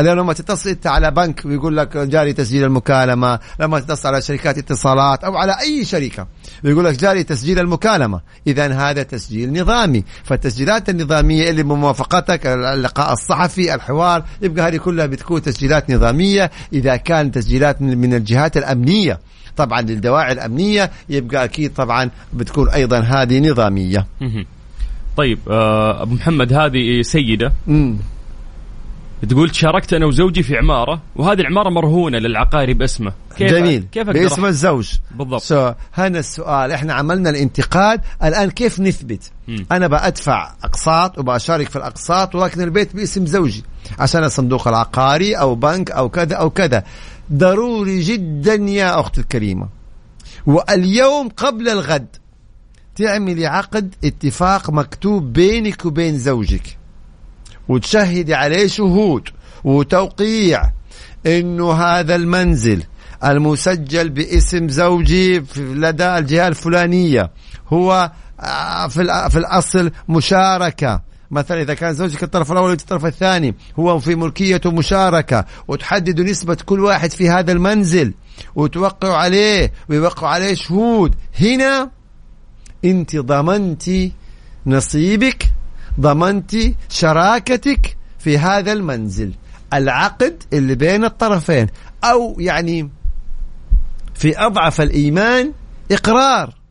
اليوم لما تتصل انت على بنك ويقول لك جاري تسجيل المكالمة لما تتصل على شركات اتصالات أو على أي شركة ويقول لك جاري تسجيل المكالمة. اذا هذا تسجيل نظامي. فالتسجيلات النظامية اللي بموافقتك اللقاء الصحفي الحوار يبقى هذه كلها بتكون تسجيلات نظامية. إذا كان تسجيلات من الجهات الأمنية طبعا للدواعي الأمنية يبقى أكيد طبعا بتكون أيضا هذه نظامية. طيب آه، أبو محمد هذه سيدة. تقول شاركت أنا وزوجي في عمارة وهذه العمارة مرهونة للعقاري باسمه كيف جميل. كيف أقدر باسم الزوج. بالضبط. سو هنا السؤال إحنا عملنا الانتقاد الآن كيف نثبت؟ مم. أنا بأدفع أقساط وبشارك في الأقساط ولكن البيت باسم زوجي عشان الصندوق العقاري أو بنك أو كذا أو كذا. ضروري جدا يا أختي الكريمة. واليوم قبل الغد تعملي عقد اتفاق مكتوب بينك وبين زوجك. وتشهدي عليه شهود وتوقيع إنه هذا المنزل المسجل باسم زوجي لدى الجهة الفلانية هو آه، في في الأصل مشاركة. مثلا إذا كان زوجك الطرف الأول وانت الطرف الثاني هو في ملكيته مشاركة. وتحددوا نسبة كل واحد في هذا المنزل وتوقعوا عليه ويوقعوا عليه شهود. هنا انت ضمنتي نصيبك. ضمنتي شراكتك في هذا المنزل. العقد اللي بين الطرفين. أو يعني في أضعف الإيمان إقرار.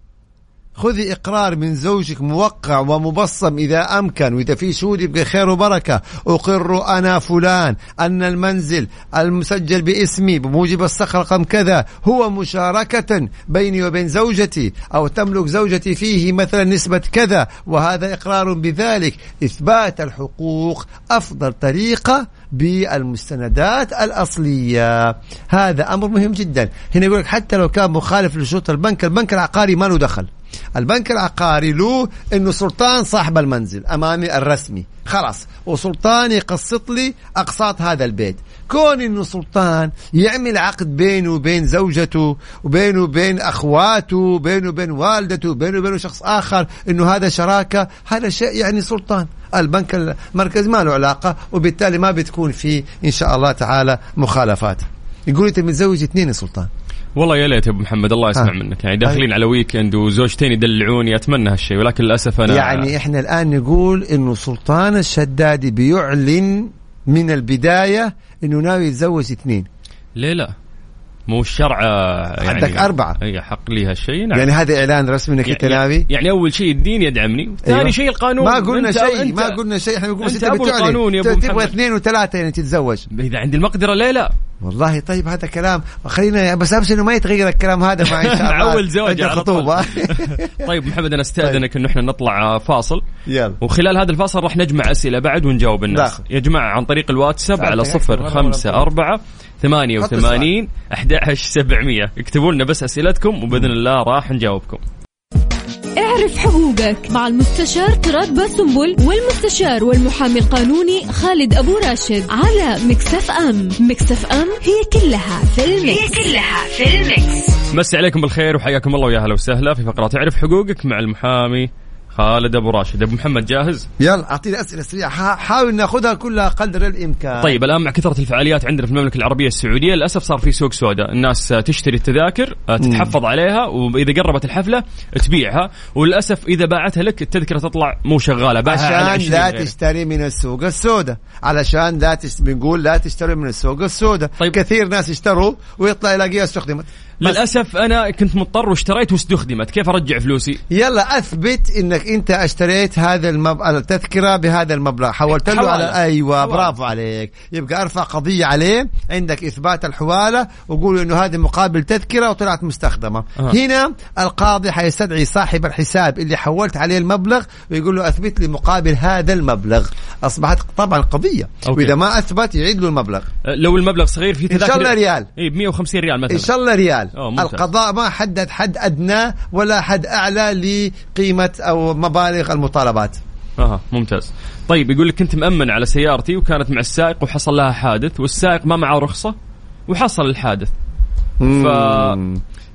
خذي إقرار من زوجك موقع ومبصم إذا أمكن وإذا في شهود يبقى خير وبركة. أقر أنا فلان أن المنزل المسجل باسمي بموجب الصخر رقم كذا هو مشاركة بيني وبين زوجتي أو تملك زوجتي فيه مثلا نسبة كذا وهذا إقرار بذلك. إثبات الحقوق أفضل طريقة بالمستندات الأصلية. هذا أمر مهم جدا. هنا يقول حتى لو كان مخالف لشروط البنك البنك العقاري ما له دخل. البنك العقاري له إنه سلطان صاحب المنزل أمامي الرسمي. خلاص وسلطان يقسط لي أقساط هذا البيت. كون إنه سلطان يعمل عقد بينه وبين زوجته وبينه وبين أخواته وبينه وبين والدته وبينه وبين شخص آخر إنه هذا شراكة هذا شيء يعني سلطان. البنك المركزي ما له علاقة وبالتالي ما بتكون في إن شاء الله تعالى مخالفات. يقول انت متزوج اثنين يا سلطان. والله يا ليت يا أبو محمد الله يسمع آه. منك يعني داخلين على ويكند وزوجتين يدلعوني أتمنى هالشيء ولكن للأسف أنا يعني إحنا الآن نقول إنه سلطان الشدادي بيعلن من البداية إنه ناوي يتزوج اثنين ليه لا؟ مو الشرع آه، يعني عندك أربعة. اي حق لي هالشيء نعم. يعني هذا إعلان رسمي إنك أنت ناوي؟ يعني أول شيء الدين يدعمني ثاني أيوة. شيء القانون. ما قلنا أنت- شيء أنت- ما قلنا شيء إحنا بنقول بس أنت أبو القانون يا أبو تبغى. اثنين وثلاثة يعني تتزوج. إذا عندي المقدرة ليه لا؟ والله طيب هذا كلام. خلينا بس ابشر إنه ما يتغير الكلام هذا مع إن شاء الله. نعول زواج. الخطوبه طيب محمد أنا استأذنك إنه إحنا نطلع فاصل. يلا. وخلال هذا الفاصل راح نجمع أسئلة بعد ونجاوب الناس. داخل. يا جماعة عن طريق الواتساب على صفر خمسة أربعة 88 11700 اكتبوا لنا بس أسئلتكم وبإذن الله راح نجاوبكم اعرف حقوقك مع المستشار تراد باسنبل والمستشار والمحامي القانوني خالد أبو راشد على Mix FM Mix FM هي كلها في ال Mix. هي كلها في ال Mix. مسي عليكم بالخير وحياكم الله ويا أهلا وسهلا في فقرة اعرف حقوقك مع المحامي خالد أبو راشد. أبو محمد جاهز؟ يلا أعطيني أسئلة سريعة. حا- حاول ناخذها كلها قدر الإمكان. طيب الآن مع كثرة الفعاليات عندنا في المملكة العربية السعودية للأسف صار في سوق سوداء. الناس تشتري التذاكر آه، تتحفظ عليها وإذا قربت الحفلة تبيعها. وللأسف إذا باعتها لك التذكرة تطلع مو شغالة عشان 20 لا. تشتري من السوق السوداء. علشان لا تش... بنقول لا تشتري من السوق السوداء. طيب. كثير ناس اشتروا ويطلع يلاقيها استخدمت للأسف أنا كنت مضطر واشتريت واستخدمت كيف أرجع فلوسي يلا أثبت إنك أنت اشتريت هذا المب... التذكرة بهذا المبلغ حولت له حوالة. على أيوه حوالة. برافو عليك يبقى أرفع قضية عليه عندك إثبات الحوالة وقول إنه هذه مقابل تذكرة وطلعت مستخدمة أه. هنا القاضي حيستدعي صاحب الحساب اللي حولت عليه المبلغ ويقول له أثبت لي مقابل هذا المبلغ أصبحت طبعا قضية أوكي. وإذا ما أثبت يعيد له المبلغ لو المبلغ صغير في تذاكر شاء الله ريال. اي ب 150 ريال مثلا إن شاء الله ريال. القضاء ما حدد حد أدنى ولا حد أعلى لقيمة أو مبالغ المطالبات. أها ممتاز. طيب يقول لك كنت مأمن على سيارتي وكانت مع السائق وحصل لها حادث والسائق ما معه رخصة وحصل الحادث. ف...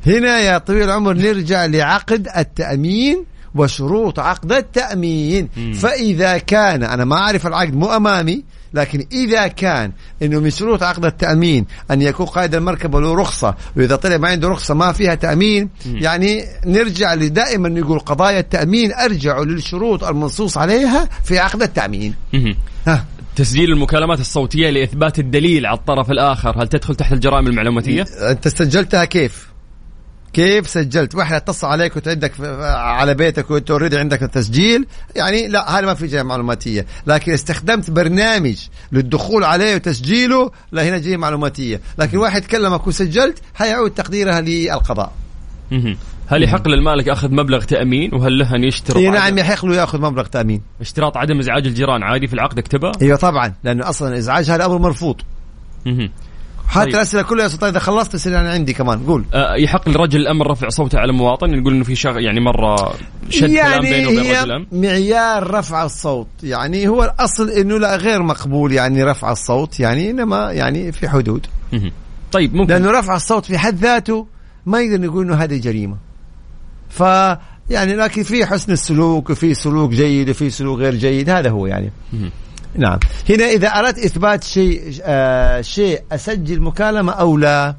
هنا يا طويل العمر نرجع لعقد التأمين وشروط عقد التأمين. فإذا كان أنا ما أعرف العقد مو أمامي لكن إذا كان أنه من شروط عقد التأمين أن يكون قائد المركبة له رخصة وإذا طلع ما عنده رخصة ما فيها تأمين يعني نرجع دائما نقول قضايا التأمين أرجعوا للشروط المنصوص عليها في عقد التأمين. ها تسجيل المكالمات الصوتية لإثبات الدليل على الطرف الآخر هل تدخل تحت الجرائم المعلوماتية؟ أنت سجلتها كيف؟ كيف سجلت؟ واحد اتصل عليك في- على بيتك وانت اوريدي عندك التسجيل يعني لا هذا ما في جهه معلوماتية، لكن استخدمت برنامج للدخول عليه وتسجيله لا هنا جهه معلوماتية، لكن واحد كلمك وسجلت حيعود تقديرها للقضاء. هل يحق للمالك أخذ مبلغ تأمين وهل له أن يشترط اي نعم يحق له يأخذ مبلغ تأمين. اشتراط عدم إزعاج الجيران عادي في العقد اكتبها؟ أيوه طبعا لأنه أصلا الازعاج هذا أمر مرفوض. حتى طيب. الأسئلة كلها يا سلطان إذا خلصت اسال أنا عندي كمان قول. آه، يحق لرجل الأمر رفع صوته على مواطن يقول إنه في شغ... يعني مرة شد كلام بينه وبين رجل الأمر معيار رفع الصوت يعني هو الأصل إنه لا غير مقبول يعني رفع الصوت يعني إنما يعني في حدود. طيب ممكن لأنه رفع الصوت في حد ذاته ما يقدر نقول إنه هذه جريمة ف يعني لكن في حسن السلوك وفي سلوك جيد وفي سلوك غير جيد هذا هو يعني. نعم. هنا إذا أردت إثبات شيء آه شيء أسجل مكالمة أو لا؟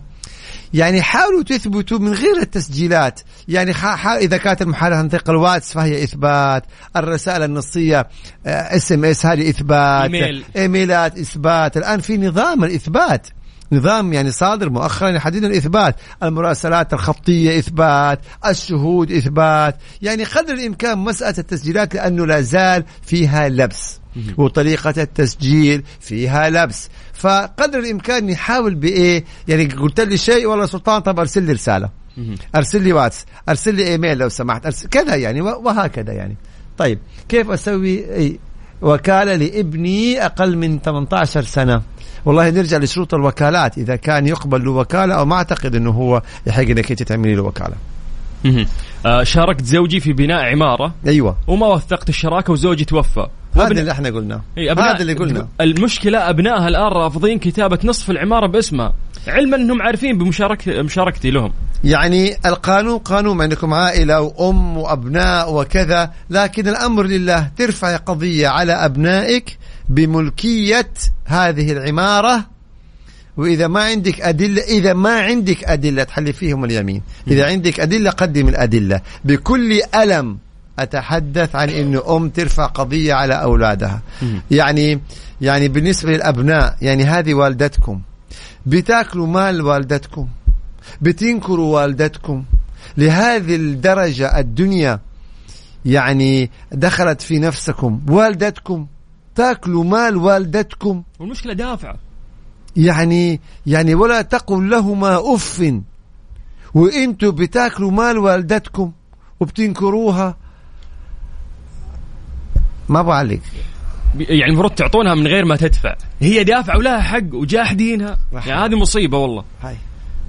يعني حاولوا تثبتوا من غير التسجيلات. يعني إذا كانت المحادثة عن طريق الواتس فهي إثبات الرسائل النصية SMS هذه إثبات إيميل. إيميلات إثبات. الآن في نظام الإثبات. نظام يعني صادر مؤخرا يحدد الاثبات المراسلات الخطية إثبات الشهود إثبات. يعني قدر الإمكان مسألة التسجيلات لأنه لا زال فيها لبس. وطريقة التسجيل فيها لبس. فقدر الإمكان نحاول بإيه؟ يعني قلت لي شيء والله سلطان طب أرسل لي رسالة. أرسل لي واتس أرسل لي إيميل لو سمحت. أرسل كذا يعني وهكذا يعني. طيب كيف أسوي؟ أي وكالة لابني أقل من 18 سنة. والله نرجع لشروط الوكالات. إذا كان يقبل له وكالة أو ما أعتقد إنه هو يحق إنك أنت تعملي له وكالة. مهم. آه، شاركت زوجي في بناء عمارة. أيوه. وما وثقت الشراكة وزوجي توفى. هذا اللي إحنا قلناه. هذا اللي قلنا المشكلة أبنائها الآن رافضين كتابة نصف العمارة باسمها. علما أنهم عارفين بمشاركة مشاركتي لهم. يعني القانون قانون عندكم عائلة وأم وأبناء وكذا لكن الأمر لله ترفع قضية على أبنائك بملكية هذه العمارة وإذا ما عندك أدلة إذا ما عندك أدلة تحلي فيهم اليمين. إذا عندك أدلة قدم الأدلة. بكل ألم أتحدث عن أنه أم ترفع قضية على أولادها. يعني يعني بالنسبة للأبناء يعني هذه والدتكم. بتاكلوا مال والدتكم. بتنكروا والدتكم. لهذه الدرجة الدنيا يعني دخلت في نفسكم. والدتكم تاكلوا مال والدتكم. والمشكلة دافعة. يعني يعني ولا تقل لهما أف. وإنتوا بتاكلوا مال والدتكم وبتنكروها ما بعلق يعني المفروض تعطونها من غير ما تدفع. هي دافعه ولها حق وجاحدينها. يعني هذه مصيبة والله. هاي.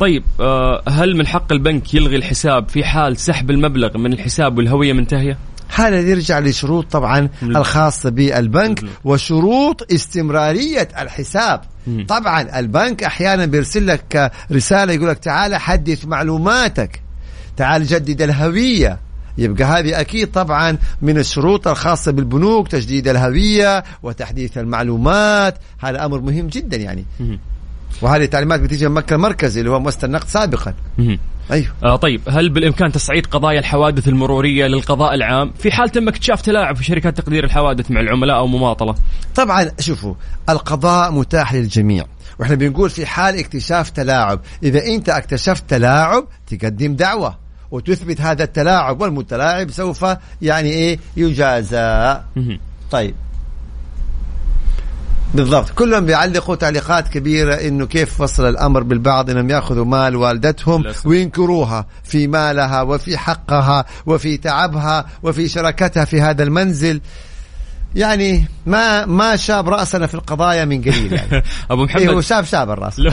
طيب آه، هل من حق البنك يلغي الحساب في حال سحب المبلغ من الحساب والهوية منتهية؟ هذا يرجع لشروط طبعا الخاصة بالبنك وشروط استمرارية الحساب. طبعا البنك أحيانا بيرسل لك رسالة يقول لك تعال حدث معلوماتك. تعال جدد الهوية. يبقى هذه أكيد طبعا من الشروط الخاصة بالبنوك تجديد الهوية وتحديث المعلومات. هذا أمر مهم جدا يعني. وهذه التعليمات بتيجي من مكة المركزي اللي هو مؤسسة النقد سابقا. أيوه. آه طيب هل بالإمكان تصعيد قضايا الحوادث المرورية للقضاء العام؟ في حال تم اكتشاف تلاعب في شركات تقدير الحوادث مع العملاء أو مماطلة؟ طبعا شوفوا القضاء متاح للجميع. وإحنا بنقول في حال اكتشاف تلاعب. إذا أنت اكتشفت تلاعب تقدم دعوة. وتثبت هذا التلاعب والمتلاعب سوف يعني إيه؟ يجازى. طيب. بالضبط. كلهم بيعلقوا تعليقات كبيرة إنه كيف فصل الأمر بالبعض إنهم يأخذوا مال والدتهم. وينكروها في مالها وفي حقها وفي تعبها وفي شراكتها في هذا المنزل. يعني ما ما شاب رأسنا في القضايا من قليل يعني. أبو إيه هو محمد شاب شاب الرأس. لو,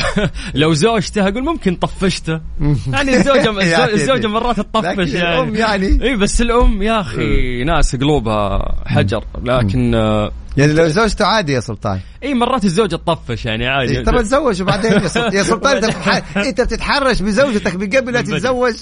لو زوجته أقول ممكن طفشته. يعني الزوجه الزوجة مرات تطفش يعني. الأم يعني- اي بس الأم يا أخي ناس قلوبها حجر. لكن آه، يعني لو زوجته عادي يا سلطان. اي مرات الزوجة تطفش يعني عادي. طب تزوج وبعدين يا سلطان, إنت بتتحرش بزوجتك من قبل لا تتزوج.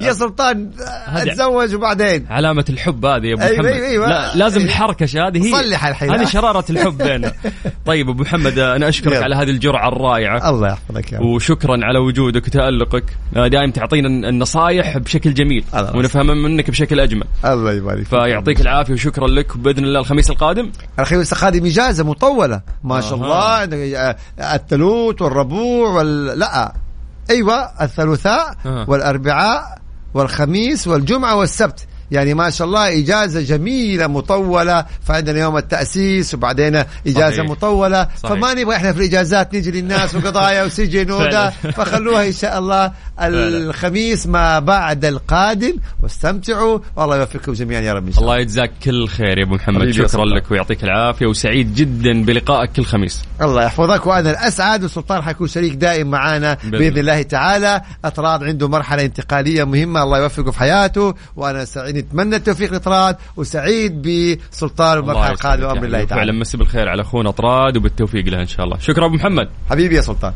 يا سلطان أتزوج وبعدين. علامة الحب هذه يا أبو أيوة، محمد. أيوة، أيوة. لا لازم الحركشة هذه هي. صلح الحين. هذه شرارة الحب بيننا. طيب أبو محمد أنا أشكرك. على هذه الجرعة الرائعة. الله يحفظك يا. وشكرا على وجودك وتألقك. آه، دائما تعطينا النصائح بشكل جميل. ونفهمها منك بشكل أجمل. الله يبارك. فيعطيك العافية وشكرا لك. وبإذن الله الخميس القادم. الخميس القادم إجازة مطولة. ما شاء. الله. الثلوث والربوع وال لا. أيوه الثلاثاء. والأربعاء والخميس والجمعة والسبت. يعني ما شاء الله إجازة جميلة مطولة فعندنا يوم التأسيس وبعدين إجازة صحيح. صحيح. صحيح. فما نبغى إحنا في الإجازات نجي للناس وقضايا وسجن وده فعلا. فخلوها إن شاء الله الخميس ما بعد القادم. واستمتعوا والله يوفقكم جميعا يا رب إن شاء الله الله. يجزاك كل خير يا أبو محمد. شكرا. لك ويعطيك العافية وسعيد جدا بلقائك كل خميس. الله يحفظك. وأنا الأسعد وسلطان حيكون شريك دائم معانا بإذن بإذن الله. تعالى. اطراد عنده مرحلة انتقالية مهمة. الله يوفقه في حياته. وأنا سعيد نتمنى التوفيق لطراد وسعيد بسلطان المرحلة القادمة يا بامر الله. تعالى. فعلا مسي بالخير على أخونا طراد وبالتوفيق له إن شاء الله. شكرا أبو محمد. حبيبي يا سلطان.